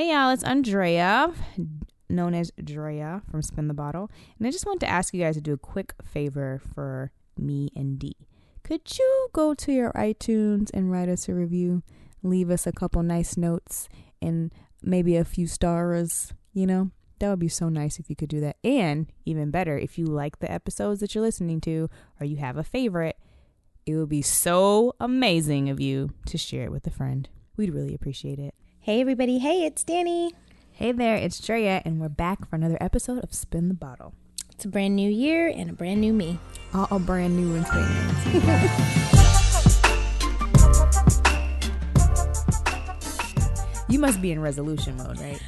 Hey y'all, it's Andrea, known as Drea from Spin the Bottle, and I just want to ask you guys to do a quick favor for me and D. Could you go to your iTunes and write us a review? Leave us a couple nice notes and maybe a few stars, you know? That would be so nice if you could do that. And even better, if you like the episodes that you're listening to or you have a favorite, it would be so amazing of you to share it with a friend. We'd really appreciate it. Hey, everybody. Hey, it's Danny. Hey there, it's Drea, and we're back for another episode of Spin the Bottle. It's a brand new year and a brand new me. All, brand new and you must be in resolution mode, right?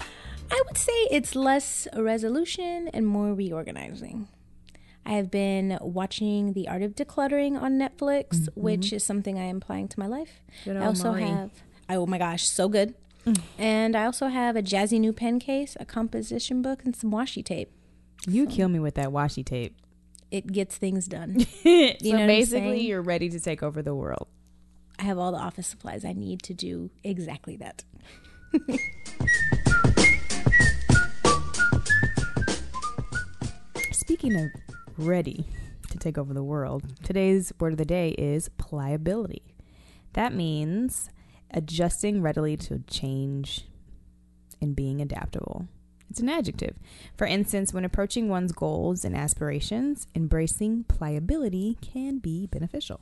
I would say it's less a resolution and more reorganizing. I have been watching The Art of Decluttering on Netflix, Mm-hmm. which is something I am applying to my life. I also have, I, oh my gosh, so good. Mm. And I also have a jazzy new pen case, a composition book, and some washi tape. You kill me with that washi tape. It gets things done. so know basically, you're ready to take over the world. I have all the office supplies I need to do exactly that. Speaking of ready to take over the world, today's word of the day is pliability. That means adjusting readily to change and being adaptable. It's an adjective. For instance, when approaching one's goals and aspirations, embracing pliability can be beneficial.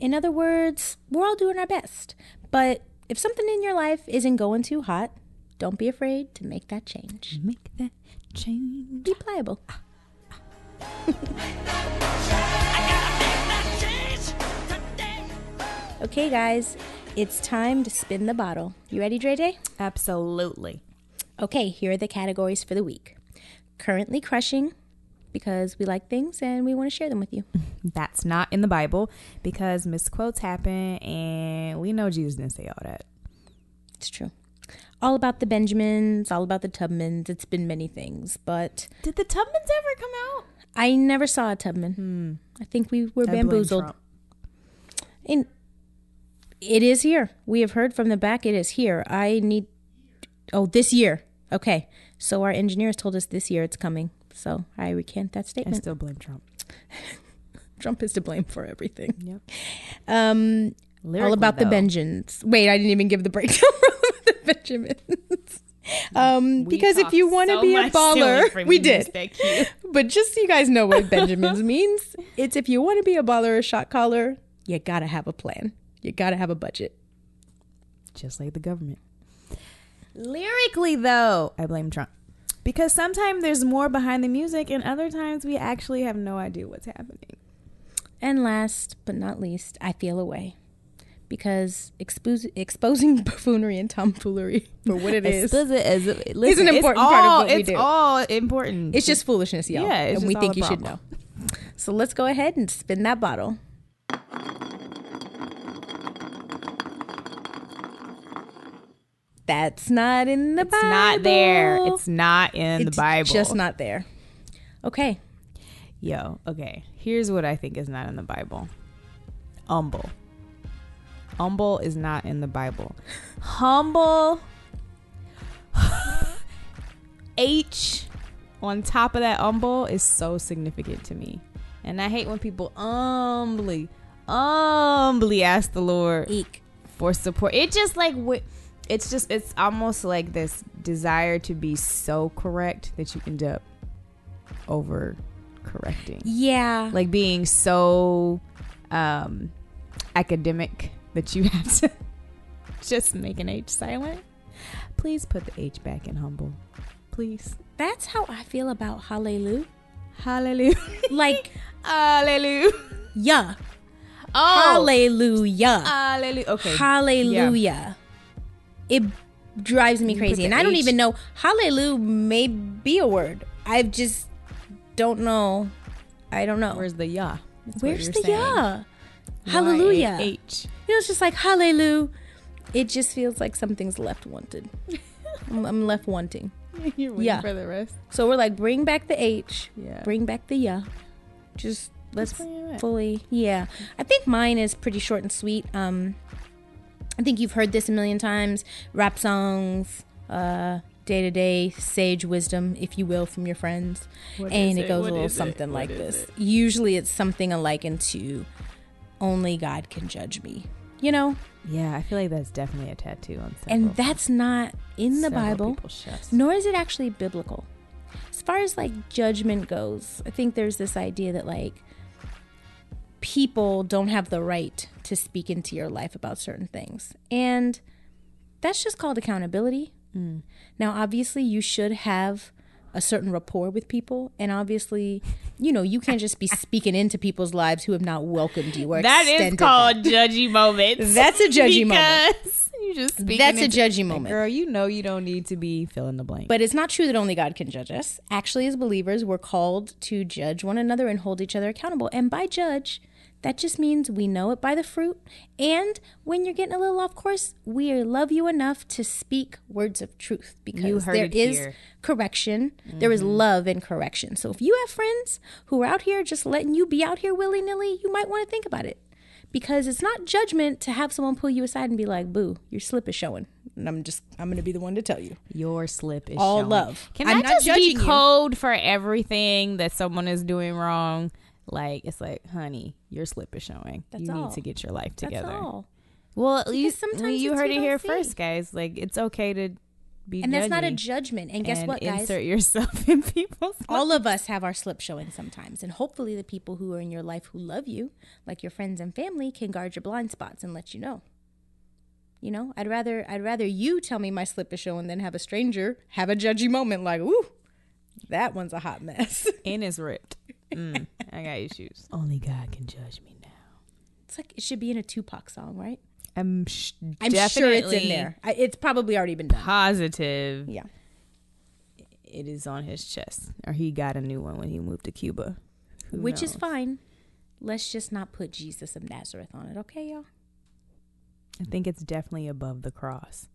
In other words, we're all doing our best. But if something in your life isn't going too hot, don't be afraid to make that change. Make that change. Be pliable. Ah. okay, guys, it's time to spin the bottle. You ready, Dre Day? Absolutely. Okay, here are the categories for the week. Currently crushing, because we like things and we want to share them with you. That's not in the Bible because misquotes happen and we know Jesus didn't say all that. It's true. All about the Benjamins, all about the Tubmans. It's been many things, but Did the Tubmans ever come out? I never saw a Tubman. Hmm. I think we were I bamboozled. And it is here. We have heard from the back. It is here. I need. Oh, this year. Okay. So our engineers told us this year it's coming. So I recant that statement. I still blame Trump. Trump is to blame for everything. Yep. Um, all about the Benjamins. Wait, I didn't even give the breakdown of the Benjamins. Um, because if you want to so be a baller, we did. But just so you guys know what Benjamins means, it's if you want to be a baller or a shot caller, you gotta have a plan. You gotta have a budget. Just like the government. Lyrically, though, I blame Trump. Because sometimes there's more behind the music, and other times we actually have no idea what's happening. And last but not least, I feel away. Because expose, exposing buffoonery and tomfoolery for what it is, uh, Explicit as listen, an it's important part of all- what we do. it's all important. it's just foolishness, y'all. Yeah, it's and we think you a should know. So let's go ahead and spin that bottle. That's not in the it's Bible. It's not there. It's not in It's the Bible. Just not there. Okay. Yo, okay. Here's what I think is not in the Bible. Humble. Humble is not in the Bible. Humble. H on top of that humble is so significant to me. And I hate when people humbly, humbly ask the Lord Eek. for support. It just like wi- it's just it's almost like this desire to be so correct that you end up over correcting. Yeah. Like being so um academic that you have to just make an H silent. Please put the H back in humble. Please. That's how I feel about hallelujah. Hallelujah. Like, Hallelujah. yeah. Oh. Hallelujah. Hallelujah. Okay. Hallelujah. It drives me crazy. And I don't H- even know. Hallelujah may be a word. I just don't know. I don't know. Where's the yah? That's Where's the saying. yeah? Hallelujah. Y-A-H. You know, it's just like hallelujah. It just feels like something's left wanted. I'm, I'm left wanting. You're waiting Yeah. for the rest. So we're like, bring back the H, Yeah. bring back the yeah. Just let's That's where you're at. fully, yeah. I think mine is pretty short and sweet. Um, I think you've heard this a million times. Rap songs uh, day to day sage wisdom, if you will, from your friends. What and it it? goes What a little is it? something What like this. Usually it's something likened to only God can judge me. You know? Yeah, I feel like that's definitely a tattoo on several, And that's not in the Bible. nor is it actually biblical. As far as like judgment goes, I think there's this idea that like people don't have the right to speak into your life about certain things. And that's just called accountability. Mm. Now, obviously, you should have a certain rapport with people. And obviously, you know, you can't just be speaking into people's lives who have not welcomed you or That is called that. judgy moments. That's a judgy moment. You just speaking That's a judgy moment. Girl, you know you don't need to be fill in the blank. But it's not true that only God can judge us. Actually, as believers, we're called to judge one another and hold each other accountable. And by judge, that just means we know it by the fruit. And when you're getting a little off course, we love you enough to speak words of truth because there is heard there it is here. Mm-hmm. correction. There is love in correction. So if you have friends who are out here just letting you be out here willy nilly, you might want to think about it. Because it's not judgment to have someone pull you aside and be like, boo, your slip is showing. And I'm just, I'm going to be the one to tell you. Your slip is All showing. love. Can I'm not just be judging you. code for everything that someone is doing wrong? Like it's like, honey, your slip is showing. That's you all. need to get your life together. That's all. Well, you, sometimes you heard it here see. first, guys. Like it's okay to be And that's not a judgment. And guess and what, guys? Insert yourself in people's. All of us have our slip showing sometimes. And hopefully, the people who are in your life who love you, like your friends and family, can guard your blind spots and let you know. You know, I'd rather I'd rather you tell me my slip is showing than have a stranger have a judgy moment like, ooh, that one's a hot mess. and is ripped. Mm, I got issues. Only God can judge me now. it's like it should be in a Tupac song, right? I'm, sh- I'm sure it's in there. I, it's probably already been done. Positive. Yeah. it is on his chest, or he got a new one when he moved to Cuba, Who Which is fine. Let's just not put Jesus of Nazareth on it, okay, y'all? I think it's definitely above the cross.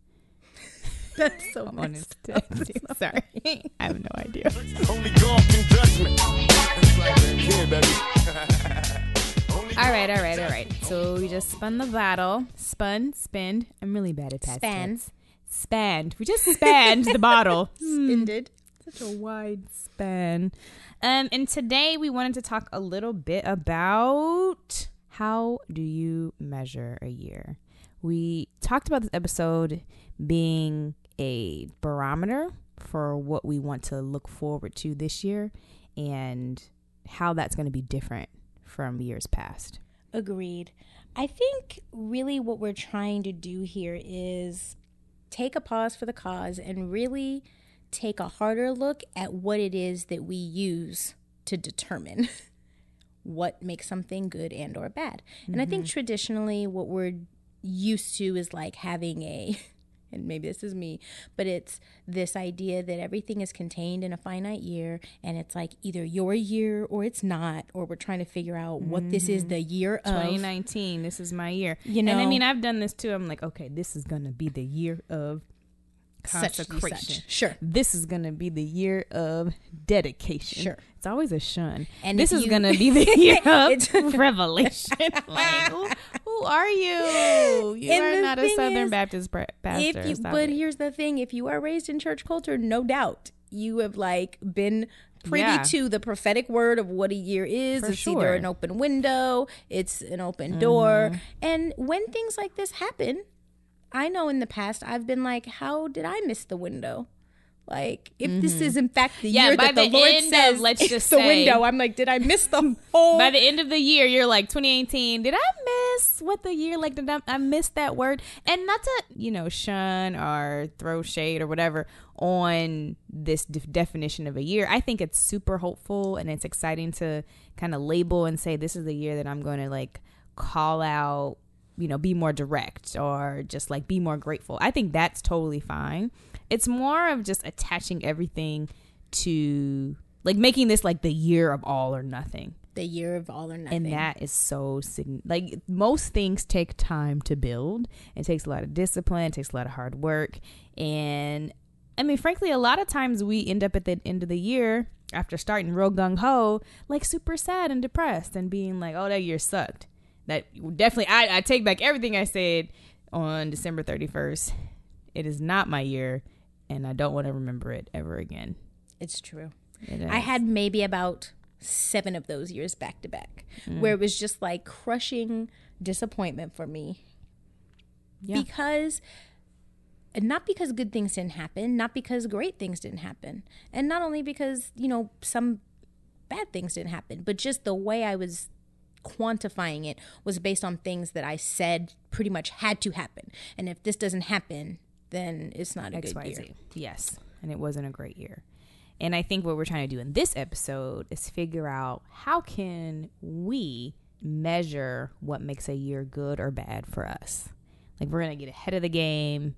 That's so on his text. Sorry, I have no idea. Only God can judge me. Yeah, baby. All right, all right, all right. So we just spun the bottle, spun, spinned. I'm really bad at past Span. tense. Spanned. We just spanned the bottle. Hmm. Ended. Such a wide span. Um, and today we wanted to talk a little bit about how do you measure a year. We talked about this episode being a barometer for what we want to look forward to this year and how that's going to be different from years past. Agreed. I think really what we're trying to do here is take a pause for the cause and really take a harder look at what it is that we use to determine what makes something good and or bad. And I think mm-hmm. traditionally what we're used to is like having a and maybe this is me, but it's this idea that everything is contained in a finite year and it's like either your year or it's not, or we're trying to figure out what this is mm-hmm. the year of. 2019, this is my year. You know, and I mean, I've done this too. I'm like, okay, this is going to be the year of consecration. such. Sure. This is going to be the year of dedication. Sure. It's always a shun. And this is you- to be the year of revelation. like, who, who are you? You And are not a Southern is, Baptist pra- pastor. if you, but it. here's the thing: if you are raised in church culture, no doubt you have like been privy Yeah. to the prophetic word of what a year is. For it's sure. either an open window, it's an open door, Mm-hmm. and when things like this happen, I know in the past I've been like, "How did I miss the window?" Like, if this is in fact the Mm-hmm. Yeah, year by that the, the Lord end of- says, let's just the say- window, I'm like, did I miss the whole? by the end of the year, you're like 2018. Did I miss what the year like? Did I, I miss that word? And not to you know shun or throw shade or whatever on this def- definition of a year. I think it's super hopeful and it's exciting to kind of label and say this is the year that I'm going to like call out. You know, be more direct or just like be more grateful. I think that's totally fine. It's more of just attaching everything to like making this like the year of all or nothing the year of all or nothing. and that is so sign- like most things take time to build it takes a lot of discipline it takes a lot of hard work and i mean frankly a lot of times we end up at the end of the year after starting real gung-ho like super sad and depressed and being like oh that year sucked that definitely i, I take back everything i said on december 31st it is not my year and I don't want to remember it ever again. It's true. It I had maybe about seven of those years back to back mm. where it was just like crushing disappointment for me Yeah. because and not because good things didn't happen, not because great things didn't happen, and not only because, you know, some bad things didn't happen, but just the way I was quantifying it was based on things that I said pretty much had to happen. And if this doesn't happen, then it's not a good year. Yes. And it wasn't a great year. And I think what we're trying to do in this episode is figure out how can we measure what makes a year good or bad for us. Like we're going to get ahead of the game.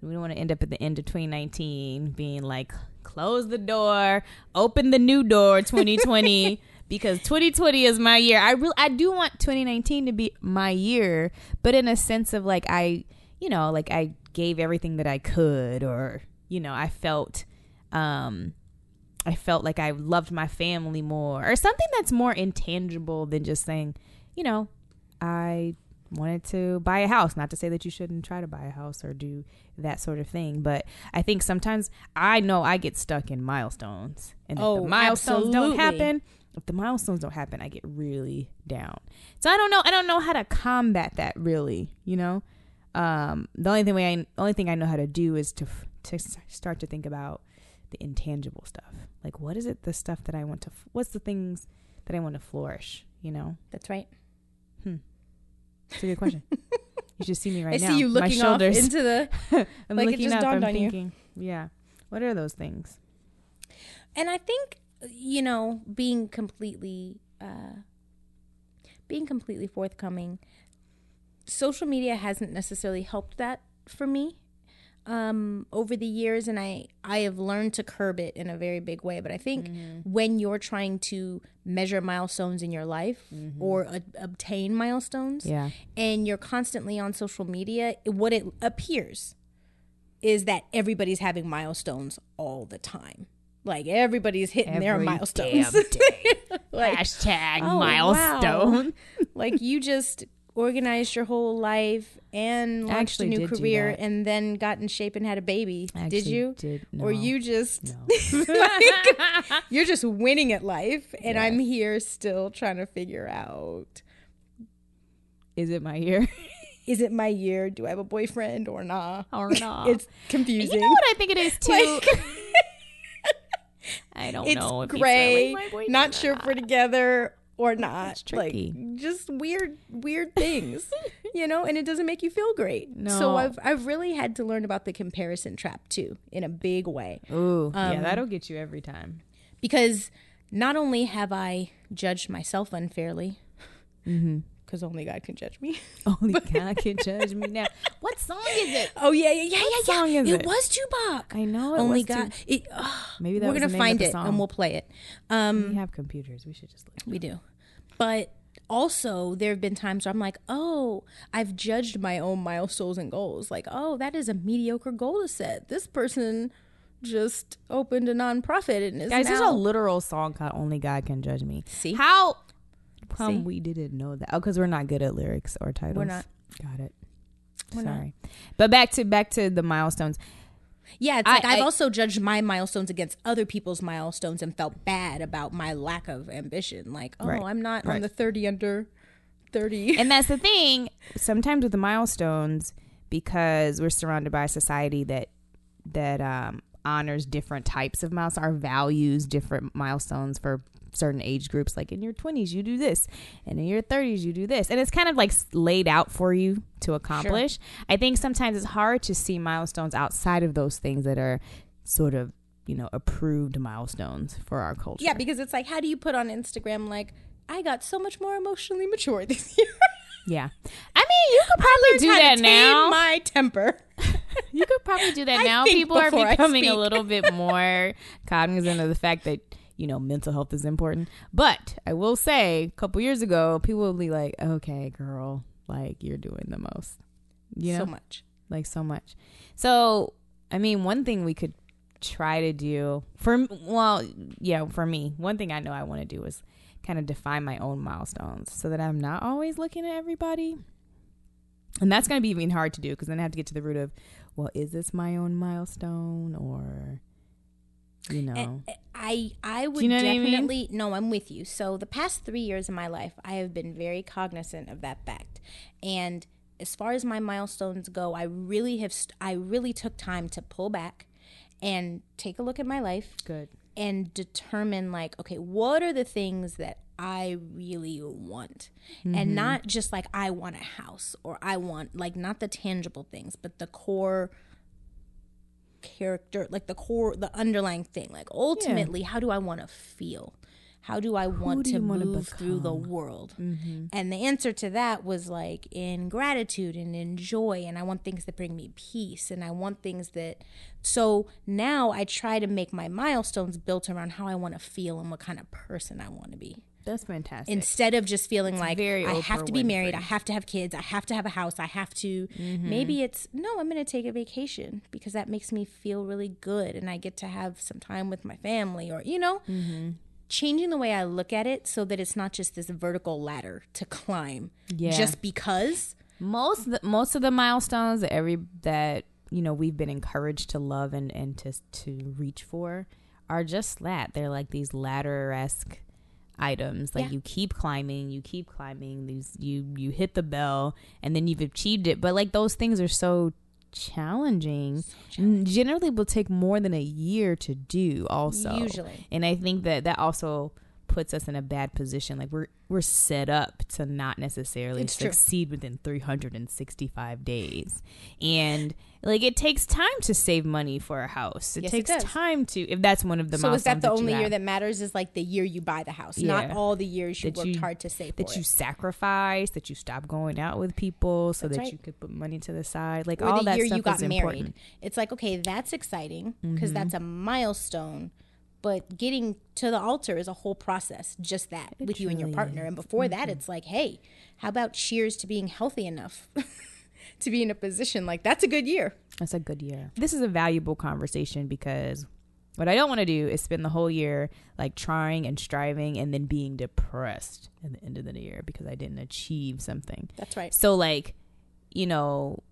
We don't want to end up at the end of 2019 being like close the door, open the new door 2020 because 2020 is my year. I really I do want 2019 to be my year, but in a sense of like I, you know, like I gave everything that I could or you know, I felt um I felt like I loved my family more or something that's more intangible than just saying, you know, I wanted to buy a house. Not to say that you shouldn't try to buy a house or do that sort of thing, but I think sometimes I know I get stuck in milestones. And if Oh, the milestones don't happen, if the milestones don't happen, I get really down. So I don't know I don't know how to combat that really, you know? Um the only thing way I only thing I know how to do is to to start to think about the intangible stuff. Like what is it the stuff that I want to what's the things that I want to flourish, you know? That's right. Hmm. It's a good question. you should see me right I now. I see you My looking off into the I'm like it looking just up. dawned I'm on you. thinking, yeah. What are those things? And I think you know, being completely uh being completely forthcoming, social media hasn't necessarily helped that for me um over the years and I I have learned to curb it in a very big way, but I think when you're trying to measure milestones in your life or a- obtain milestones Yeah. and you're constantly on social media, what it appears is that everybody's having milestones all the time. Like everybody's hitting their Every milestones. like, Hashtag oh, milestone. like you just organized your whole life and launched a new career and then got in shape and had a baby. Did you? Did, Or you just No. like, you're just winning at life and Yes. I'm here still trying to figure out Is it my year is it my year? Do I have a boyfriend or not? or not? It's confusing. you know what I think it is too. Like- it's know. If he's gray, really my boyfriend not sure if we're together or not. It's tricky. Like just weird, weird things, you know, and it doesn't make you feel great. No. So I've I've really had to learn about the comparison trap too, in a big way, Ooh, yeah, Um, that'll get you every time. because not only have I judged myself unfairly, Mm-hmm. Because only God can judge me. Only God can judge me now. What song is it? Oh yeah, yeah, yeah, yeah. song yeah. is it? it was Tupac. I know it only God. It, ah, Maybe that we're was gonna the name of find it and we'll play it. Um, We have computers. We should just look. We do. But also, there have been times where I'm like, oh, I've judged my own milestones and goals. Like, oh, that is a mediocre goal to set. This person just opened a nonprofit and is Guys, there's a literal song called "Only God Can Judge Me." See? how See? we didn't know that? Oh, because we're not good at lyrics or titles. We're not. Got it. We're not. Sorry, but back to back to the milestones. yeah, it's I- like I, have I- also judged my milestones against other people's milestones and felt bad about my lack of ambition. Like, oh, Right. I'm not on Right. the 30 under 30. and that's the thing. Sometimes with the milestones, because we're surrounded by a society that that um, honors different types of milestones, our values different milestones for certain age groups. Like in your twenties, you do this, and in your thirties, you do this, and it's kind of like laid out for you to accomplish. I think sometimes it's hard to see milestones outside of those things that are sort of you know approved milestones for our culture. yeah, because it's like, how do you put on Instagram, like, I got so much more emotionally mature this year? yeah. I mean, you could probably do that now. my temper. You could probably do that I now. People are becoming a little bit more cognizant of the fact that you know mental health is important. But I will say, a couple years ago, people would be like, "Okay, girl, like you're doing the most." You know, so much. like so much. So, I mean, one thing we could try to do for well, yeah, for me, one thing I know I want to do is kind of define my own milestones so that I'm not always looking at everybody. And that's going to be even hard to do because then I have to get to the root of, well, is this my own milestone or, you know? Eh, I I would you know what I mean? definitely no, I'm with you. So the past three years of my life, I have been very cognizant of that fact. And as far as my milestones go, I really have st- I really took time to pull back and take a look at my life Good. and determine like okay what are the things that i really want and mm-hmm. not just like i want a house or i want like not the tangible things but the core character like the core the underlying thing like ultimately how do i want to feel? How do i want do to move through the world? And the answer to that was like in gratitude and in joy and i want things that bring me peace and i want things that so now i try to make my milestones built around how i want to feel and what kind of person i want to be That's fantastic. instead of just feeling like very I have to be married, I have to have kids, I have to have a house, I have to. Mm-hmm. Maybe it's no, I'm going to take a vacation because that makes me feel really good, and I get to have some time with my family, or you know, Mm-hmm. changing the way I look at it so that it's not just this vertical ladder to climb, Yeah. just because. most of the, most of the milestones that every that you know we've been encouraged to love and and to to reach for are just that they're like these ladder esque items. Like Yeah. you keep climbing you keep climbing these you you hit the bell and then you've achieved it. But like those things are so challenging, and generally will take more than a year to do also. Usually. and i think that that also puts us in a bad position like we're we're set up to not necessarily It's true. succeed within 365 days and like it takes time to save money for a house it Yes, takes does. time to if that's one of the So is that the you only year have, that matters? Is like the year you buy the house, not all the years you That worked you- hard to save that you it. sacrifice that you stop going out with people so That's that right. you could put money to the side like or all the that year stuff you got is married. important Mm-hmm. It's like, okay, that's exciting because that's a milestone. But getting to the altar is a whole process, just that with you and your partner. And before Mm-hmm. that, it's like, hey, how about cheers to being healthy enough to be in a position like that's a good year? That's a good year. This is a valuable conversation because what I don't want to do is spend the whole year like trying and striving and then being depressed at the end of the year because I didn't achieve something. That's right. So like, you know,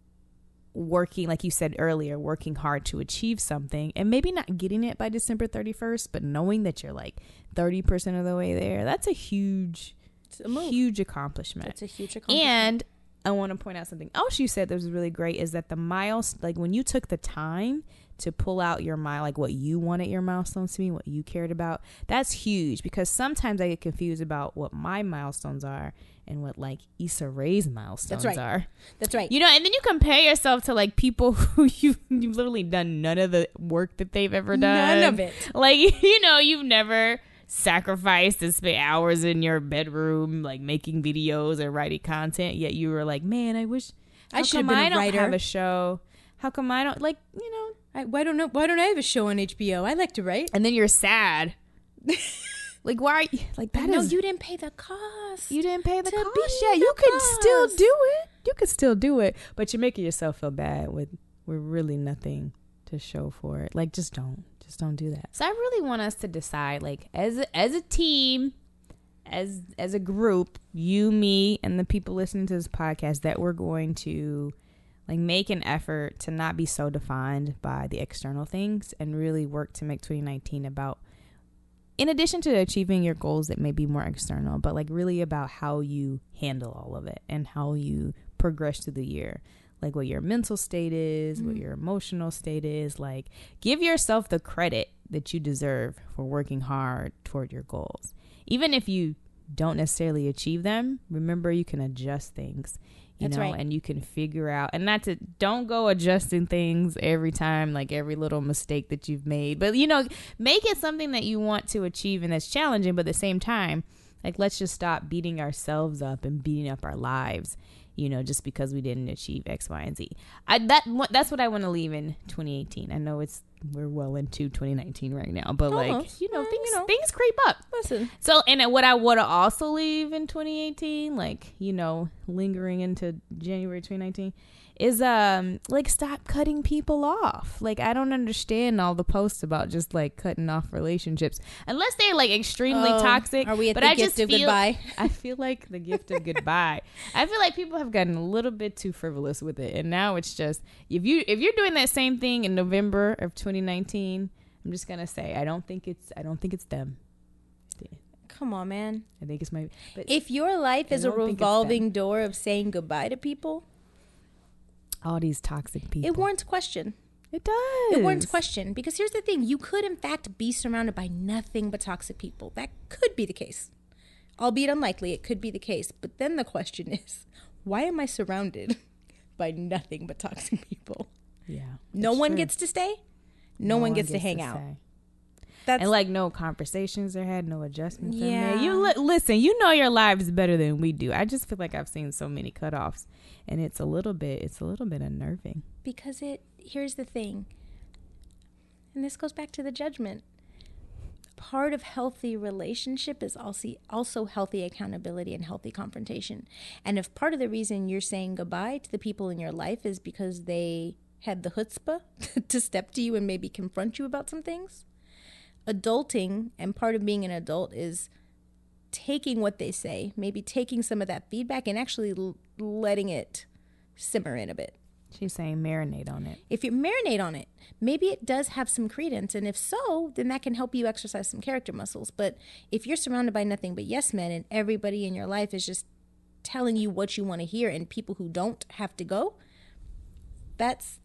working like you said earlier, working hard to achieve something and maybe not getting it by December 31st, but knowing that you're like 30% of the way there. That's a huge a huge accomplishment. It's a huge accomplishment. And I want to point out something else you said that was really great is that the miles, like when you took the time to pull out your mile, like what you wanted your milestones to be, what you cared about, that's huge because sometimes I get confused about what my milestones are and what like Issa Rae's milestones right. are. that's right. You know, and then you compare yourself to like people who you you've literally done none of the work that they've ever done. None of it. Like you know, you've never sacrificed to spend hours in your bedroom like making videos or writing content. Yet you were like, man, I wish I should have been a I don't writer." have a show. How come I don't like you know? I, why don't know? Why don't I have a show on HBO? I like to write. And then you're sad. like why? Are you, like that no, is- you didn't pay the cost. You didn't pay the cost. Yeah, you the could still do it. You could still do it, but you're making yourself feel bad with with really nothing to show for it. Like, just don't, just don't do that. So I really want us to decide, like, as a, as a team, as as a group, you, me, and the people listening to this podcast, that we're going to like make an effort to not be so defined by the external things and really work to make 2019 about in addition to achieving your goals that may be more external, but like really about how you handle all of it and how you progress through the year. Like what your mental state is, what mm-hmm. your emotional state is. Like, give yourself the credit that you deserve for working hard toward your goals. Even if you don't necessarily achieve them, remember you can adjust things. You That's know, right. and you can figure out and not to don't go adjusting things every time like every little mistake that you've made but you know make it something that you want to achieve and that's challenging but at the same time like let's just stop beating ourselves up and beating up our lives you know just because we didn't achieve x y and z i that that's what i want to leave in 2018 i know it's we're well into 2019 right now but like you know Well, things you know. things creep up. Listen, so, and what I would also leave in 2018, like, you know, lingering into January 2019, is um like stop cutting people off. Like I don't understand all the posts about just like cutting off relationships unless they're like extremely Oh, toxic. are we at but the I gift just of feel, goodbye? I feel like the gift of goodbye. I feel like people have gotten a little bit too frivolous with it, and now it's just if you if you're doing that same thing in November of 2019, I'm just gonna say I don't think it's I don't think it's them. Come on, man. I think it's my. But If your life is a don't think it's them. revolving door of saying goodbye to people, all these toxic people. it warrants question. It does. It warrants question because here's the thing: you could, in fact, be surrounded by nothing but toxic people. That could be the case, albeit unlikely. It could be the case. But then the question is, why am I surrounded by nothing but toxic people? Yeah. No one true. gets to stay. No, one gets, to hang to out. That's and like no conversations are had, no adjustments are Yeah. made. You li- listen, you know your lives better than we do. I just feel like I've seen so many cutoffs, and it's a little bit, it's a little bit unnerving. because it. Here's the thing, and this goes back to the judgment. Part of healthy relationship is also also healthy accountability and healthy confrontation. And if part of the reason you're saying goodbye to the people in your life is because they had the chutzpah to step to you and maybe confront you about some things, adulting and part of being an adult is taking what they say, maybe taking some of that feedback and actually l- letting it simmer in a bit. She's saying marinate on it. If you marinate on it, maybe it does have some credence. And if so, then that can help you exercise some character muscles. But if you're surrounded by nothing but yes men and everybody in your life is just telling you what you want to hear and people who don't have to go, that's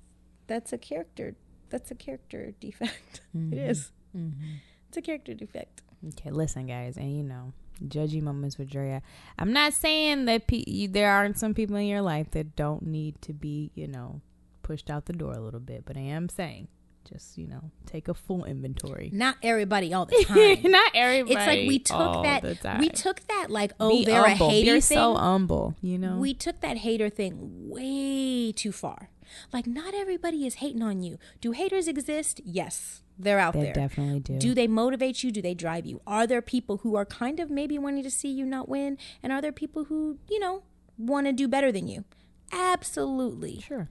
that's a character that's a character defect. It is. Mm-hmm. Mm-hmm. It's a character defect. Okay, listen, guys, and you know, judgy moments with Drea. I'm not saying that pe- there aren't some people in your life that don't need to be, you know, pushed out the door a little bit, but I am saying, just you know, take a full inventory. Not everybody all the time. not everybody. it's like we took that we took that like oh Be they're humble. a hater Be thing. so humble, you know. we took that hater thing way too far. Like, not everybody is hating on you. Do haters exist? Yes, they're out there. they there. definitely do. Do they motivate you? Do they drive you? Are there people who are kind of maybe wanting to see you not win? And are there people who, you know, want to do better than you? Absolutely. Sure.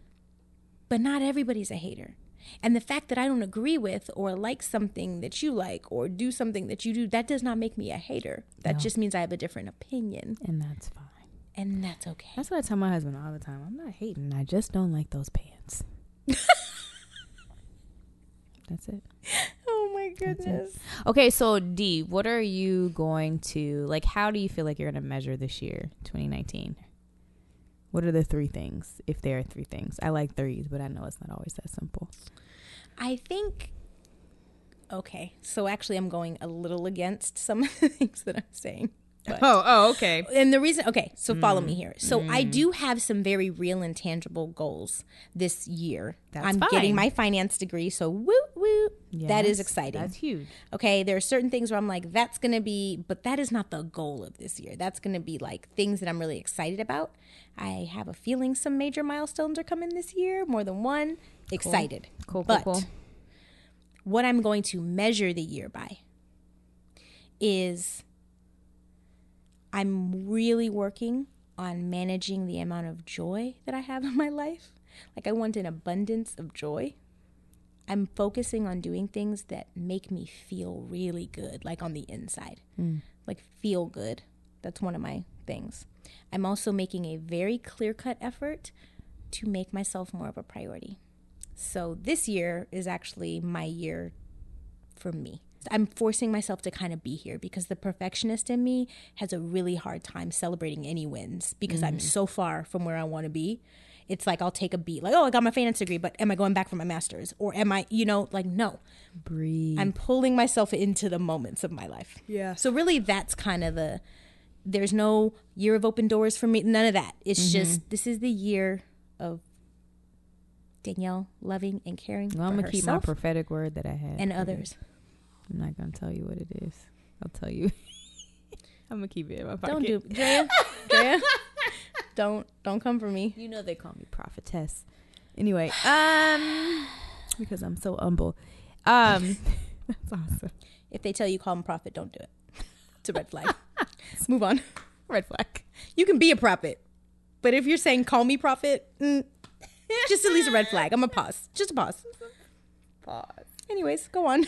But not everybody's a hater. And the fact that I don't agree with or like something that you like or do something that you do, that does not make me a hater. That just means I have a different opinion. And that's fine. And that's okay. That's what I tell my husband all the time. I'm not hating. I just don't like those pants. that's it. Oh my goodness. Okay, so D, what are you going to like? How do you feel like you're going to measure this year, 2019? What are the three things, if there are three things? I like threes, but I know it's not always that simple. I think. Okay, so actually, I'm going a little against some of the things that I'm saying. But, Oh, oh, okay. and the reason, okay, so follow Mm. me here. So I do have some very real and tangible goals this year. That's I'm fine. getting my finance degree, so woo woo. That is exciting. That's huge. Okay, there are certain things where I'm like, that's going to be, but that is not the goal of this year. That's going to be like things that I'm really excited about. I have a feeling some major milestones are coming this year, more than one. Excited. Cool, cool, but cool. what I'm going to measure the year by is I'm really working on managing the amount of joy that I have in my life. Like, I want an abundance of joy. I'm focusing on doing things that make me feel really good, like on the inside, hmm. like feel good. That's one of my things. I'm also making a very clear cut effort to make myself more of a priority. So this year is actually my year for me. I'm forcing myself to kind of be here because the perfectionist in me has a really hard time celebrating any wins because I'm mm-hmm. so far from where I want to be. It's like I'll take a beat, like, oh, I got my finance degree, but am I going back for my master's? Or am I, you know, like, no. Breathe. I'm pulling myself into the moments of my life. Yeah. So really that's kind of the there's no year of open doors for me. None of that. It's mm-hmm. just this is the year of Danielle loving and caring well, I'm gonna keep my prophetic word that I had and others. I'm not gonna tell you what it is. I'll tell you. I'm gonna keep it in my pocket. Don't do Drea. Drea. don't don't come for me. You know they call me prophetess. Anyway, um, because I'm so humble. Um, that's awesome. If they tell you call them prophet, don't do it. It's a red flag. Move on. Red flag. You can be a prophet, but if you're saying call me prophet, mm, Just at least a red flag. I'm a pause. Just a pause. Pause. Anyways, go on.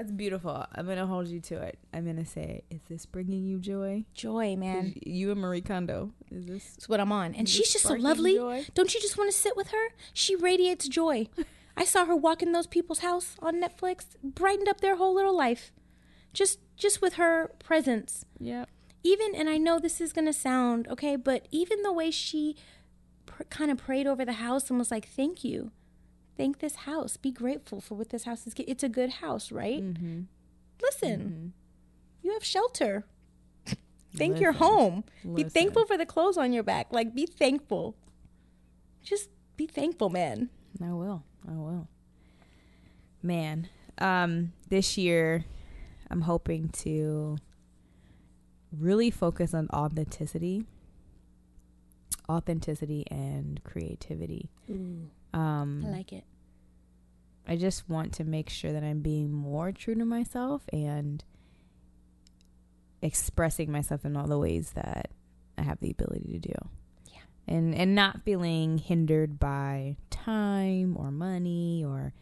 That's beautiful. I'm gonna hold you to it. I'm gonna say, is this bringing you joy? Joy, man. You and Marie Kondo. Is this? That's what I'm on. And she's just so lovely. joy? Don't you just want to sit with her? She radiates joy. I saw her walk in those people's house on Netflix, brightened up their whole little life. Just just with her presence. Yeah. Even and I know this is going to sound okay, but even the way she pr- kind of prayed over the house and was like, "Thank you. Thank this house. Be grateful for what this house is. It's a good house, right? Mm-hmm. Listen. You have shelter. Thank your Listen. home. Be thankful for the clothes on your back. Like, be thankful. Just be thankful, man. I will. I will. Man, um, this year I'm hoping to really focus on authenticity, authenticity and creativity. Um, I like it. I just want to make sure that I'm being more true to myself and expressing myself in all the ways that I have the ability to do. Yeah. And and not feeling hindered by time or money or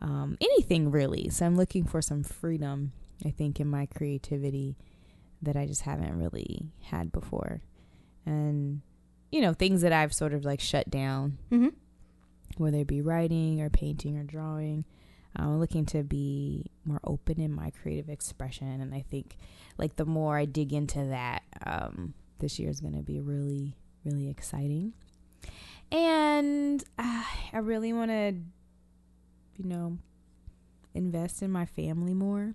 um, anything really. So I'm looking for some freedom, I think, in my creativity that I just haven't really had before. And you know, things that I've sort of like shut down Mm-hmm. Whether it be writing or painting or drawing. I'm looking to be more open in my creative expression, and I think like the more I dig into that, um, this year is going to be really, really exciting. And uh, I really want to, you know, invest in my family more,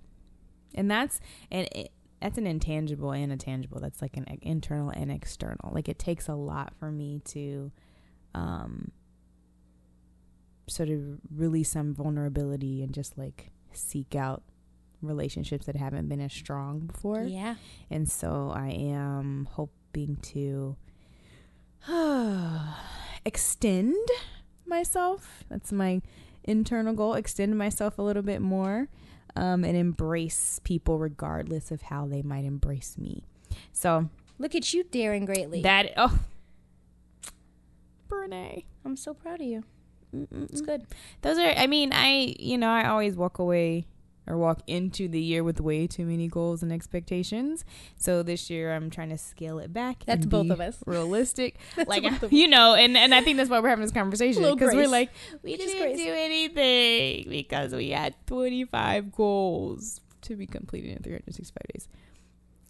and that's and it, that's an intangible and a tangible. That's like an internal and external. Like it takes a lot for me to. Um, sort of release some vulnerability and just like seek out relationships that haven't been as strong before. Yeah. And so I am hoping to extend myself. That's my internal goal. Extend myself a little bit more um, and embrace people regardless of how they might embrace me. So Look at you daring greatly. that, oh, Brene. I'm so proud of you. It's good. Those are, I mean, I, you know, I always walk away or walk into the year with way too many goals and expectations. So this year I'm trying to scale it back. That's both of us. Realistic. Like, you know, and, and I think that's why we're having this conversation. Because we're like, we Just didn't do anything because we had 25 goals to be completed in 365 days.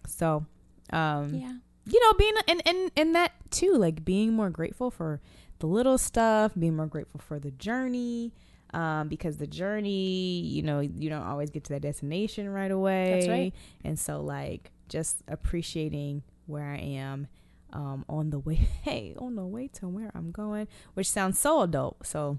So, um, Yeah. you know, being and and and that too, like being more grateful for the little stuff, being more grateful for the journey. Um, because the journey, you know, you don't always get to that destination right away. That's right. And so like just appreciating where I am um on the way hey, on the way to where I'm going, which sounds so adult. So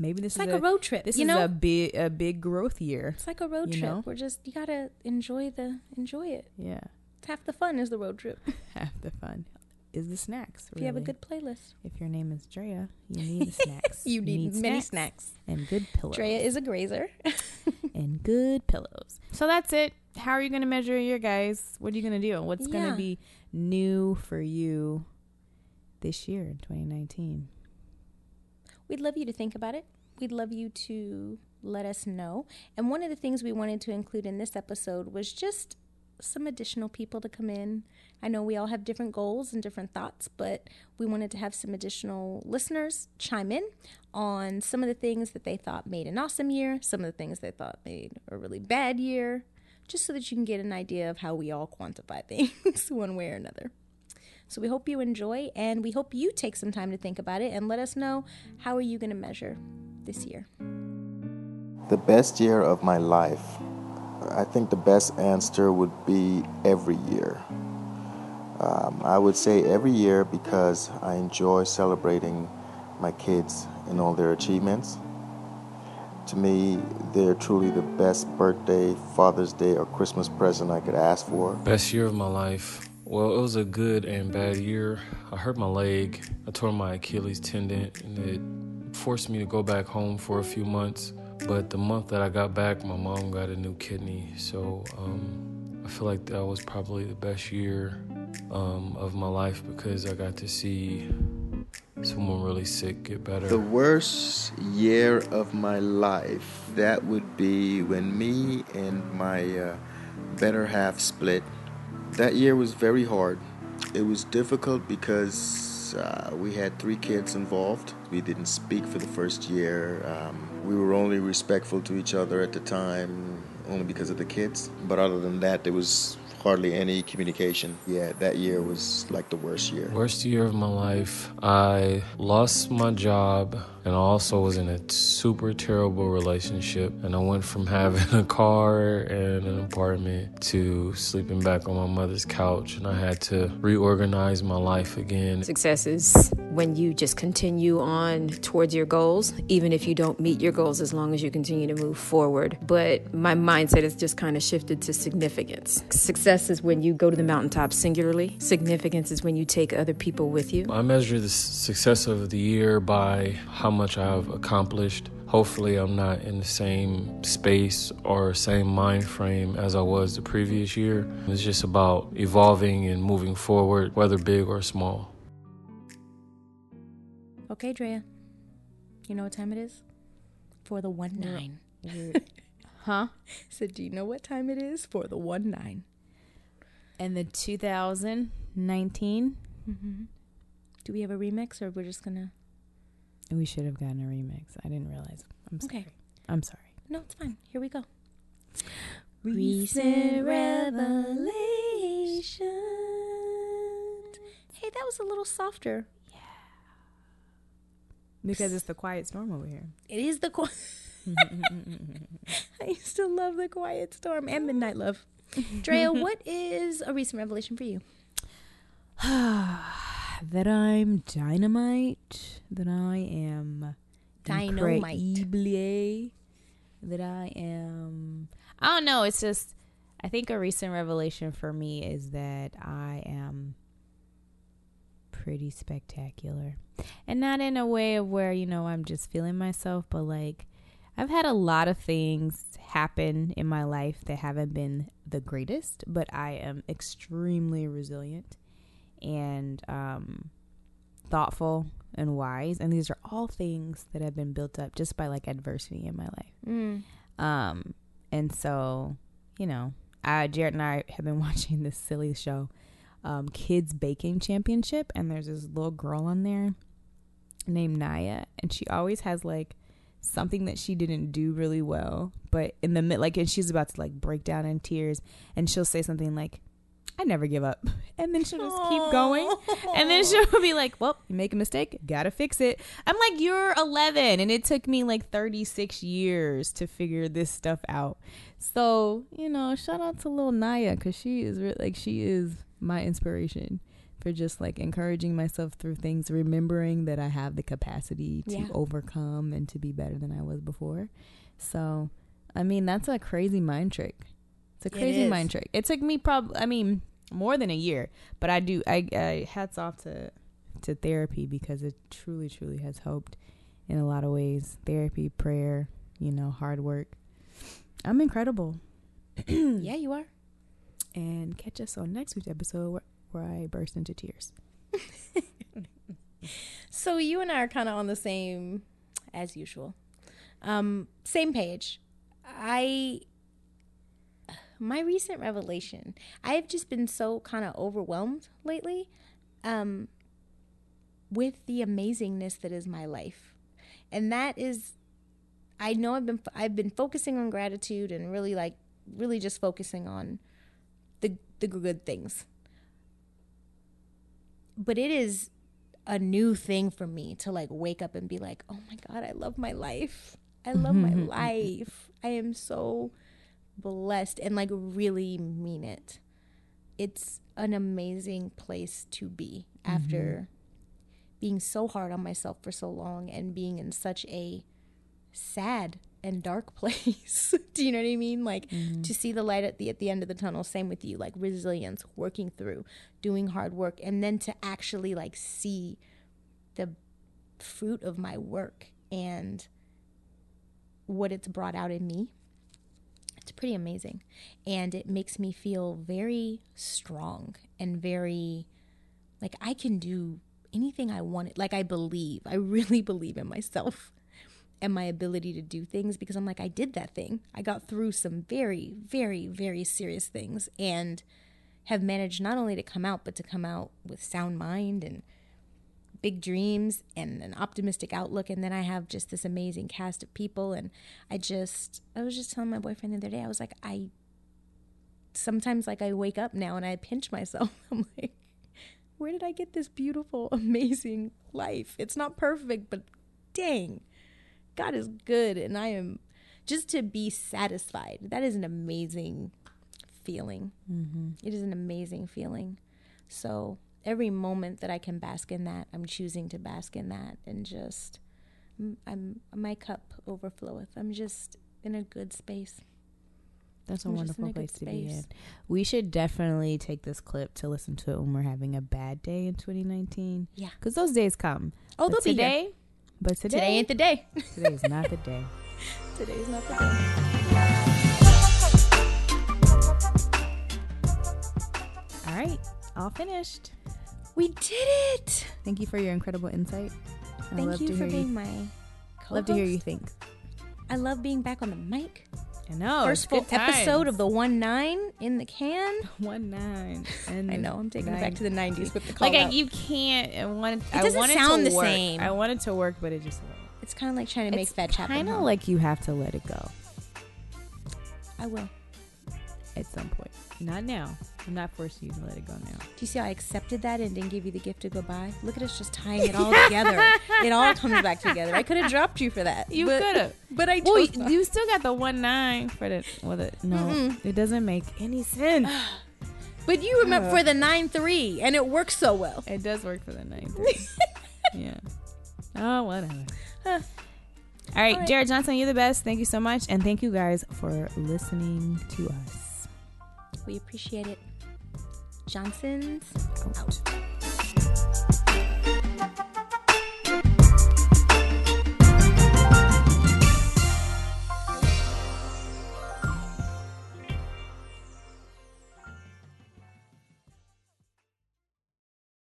maybe this It's is like a, road trip. this you is know? a big a big growth year. it's like a road trip. know? We're just you gotta enjoy the enjoy it. Yeah. It's half the fun is the road trip. Half the fun is the snacks. If you have a good playlist. If your name is Drea, you need the snacks. You need, many snacks. and good pillows. Drea is a grazer. and good pillows. So that's it. How are you going to measure your guys? What are you going to do? What's going to be new for you this year in 2019? We'd love you to think about it. We'd love you to let us know. And one of the things we wanted to include in this episode was just some additional people to come in. I know we all have different goals and different thoughts, but we wanted to have some additional listeners chime in on some of the things that they thought made an awesome year, some of the things they thought made a really bad year, just so that you can get an idea of how we all quantify things one way or another. So we hope you enjoy and we hope you take some time to think about it and let us know how are you going to measure this year. The best year of my life. I think the best answer would be every year. Um, I would say every year because I enjoy celebrating my kids and all their achievements. To me, they're truly the best birthday, Father's Day, or Christmas present I could ask for. Best year of my life. Well, it was a good and bad year. I hurt my leg. I tore my Achilles tendon, and it forced me to go back home for a few months. But the month that I got back, my mom got a new kidney. So um, I feel like that was probably the best year um, of my life because I got to see someone really sick get better. The worst year of my life, that would be when me and my uh, better half split. That year was very hard. It was difficult because uh, we had three kids involved. We didn't speak for the first year. Um, we were only respectful to each other at the time, only because of the kids. But other than that, there was hardly any communication. Yeah, that year was like the worst year. Worst year of my life. I lost my job and I also was in a super terrible relationship. And I went from having a car and an apartment to sleeping back on my mother's couch. And I had to reorganize my life again. Success is when you just continue on towards your goals, even if you don't meet your goals, as long as you continue to move forward. But my mindset has just kind of shifted to significance. Success is when you go to the mountaintop singularly, significance is when you take other people with you. I measure the success of the year by how much I've accomplished. Hopefully, I'm not in the same space or same mind frame as I was the previous year. It's just about evolving and moving forward, whether big or small. Okay, Drea. You know what time it is? For the one nine. Huh? So do you know what time it is for the one nine? And the 2019, mm-hmm. Do we have a remix or we're just gonna we should have gotten a remix. I didn't realize. I'm sorry. Okay. I'm sorry. No, it's fine. Here we go. Recent revelations. Hey, that was a little softer. Yeah. Because it's the quiet storm over here. It is the quiet. I used to love the Quiet Storm and Midnight Love. Drea, what is a recent revelation for you? that I'm dynamite. That I am Dynamite. That I am. I don't know. It's just. I think a recent revelation for me is that I am pretty spectacular. And not in a way of where, you know, I'm just feeling myself, but like I've had a lot of things happen in my life that haven't been the greatest, but I am extremely resilient and um, thoughtful and wise. And these are all things that have been built up just by like adversity in my life. Mm. Um, and so, you know, I, Jared and I have been watching this silly show, um, Kids Baking Championship, and there's this little girl on there named Naya, and she always has like something that she didn't do really well, but in the mid, like, and she's about to like break down in tears, and she'll say something like, "I never give up," and then she'll just keep going, and then she'll be like, "Well, you make a mistake, gotta fix it." I'm like, "You're 11," and it took me like 36 years to figure this stuff out. So you know, shout out to little Naya because she is re- like she is my inspiration for just like encouraging myself through things, remembering that I have the capacity to Yeah. overcome and to be better than I was before. So, I mean, that's a crazy mind trick. It's a crazy is. mind trick. It took me probably, I mean, more than a year, but I do. I, I hats off to to therapy because it truly, truly has helped in a lot of ways. Therapy, prayer, you know, hard work. I'm incredible. yeah, you are. And catch us on next week's episode where, where I burst into tears. So you and I are kind of on the same, as usual, um, same page. I, my recent revelation, I've just been so kind of overwhelmed lately, um, with the amazingness that is my life, and that is, I know I've been I've been focusing on gratitude and really like really just focusing on the the good things, but it is a new thing for me to like wake up and be like, oh my God, I love my life. I love my life. I am so blessed and like really mean it. It's an amazing place to be after mm-hmm. being so hard on myself for so long and being in such a sad and dark place. Do you know what I mean? Like mm-hmm. to see the light at the at the end of the tunnel. Same with you, like resilience, working through, doing hard work, and then to actually like see the fruit of my work and what it's brought out in me. It's pretty amazing. And it makes me feel very strong and very like I can do anything I wanted. Like I believe, I really believe in myself and my ability to do things because I'm like, I did that thing. I got through some very, very, very serious things and have managed not only to come out, but to come out with sound mind and big dreams and an optimistic outlook. And then I have just this amazing cast of people. And I just, I was just telling my boyfriend the other day, I was like, I sometimes like I wake up now and I pinch myself. I'm like, where did I get this beautiful, amazing life? It's not perfect, but dang, God is good. And I am just to be satisfied. That is an amazing feeling. Mm-hmm. It is an amazing feeling. So every moment that I can bask in that, I'm choosing to bask in that and just, I'm, my cup overfloweth. I'm just in a good space. That's a I'm wonderful a place to be in. We should definitely take this clip to listen to it when we're having a bad day in 2019. Yeah. Because those days come. Oh, But they'll be here. today, But today, Today ain't the day. today is not the day. Today's not the day. All right, all finished. We did it. Thank you for your incredible insight. I Thank love you to for hear being you. my Love to hear you think. I love being back on the mic. I know. First full episode of the one nine in the can. one nine. And I know I'm taking it back to the '90s with the call like I, you can't. I wanted. I doesn't wanted sound to the work. same. I wanted to work, but it just. It's kind of like trying to make it's fetch happen. Kind of huh? like you have to let it go I will. at some point. Not now. I'm not forcing you to let it go now. Do you see how I accepted that and didn't give you the gift of goodbye? Look at us just tying it all together. It all comes back together. I could have dropped you for that. You coulda. But I Well, you, you still got the one nine for the. Well, the, no, it doesn't make any sense. But you remember for the nine three, and it works so well. It does work for the nine three. yeah. Oh, whatever. Huh. All right, All right. Jared Johnson, you're the best. Thank you so much, and thank you guys for listening to us. We appreciate it. Johnson's Out.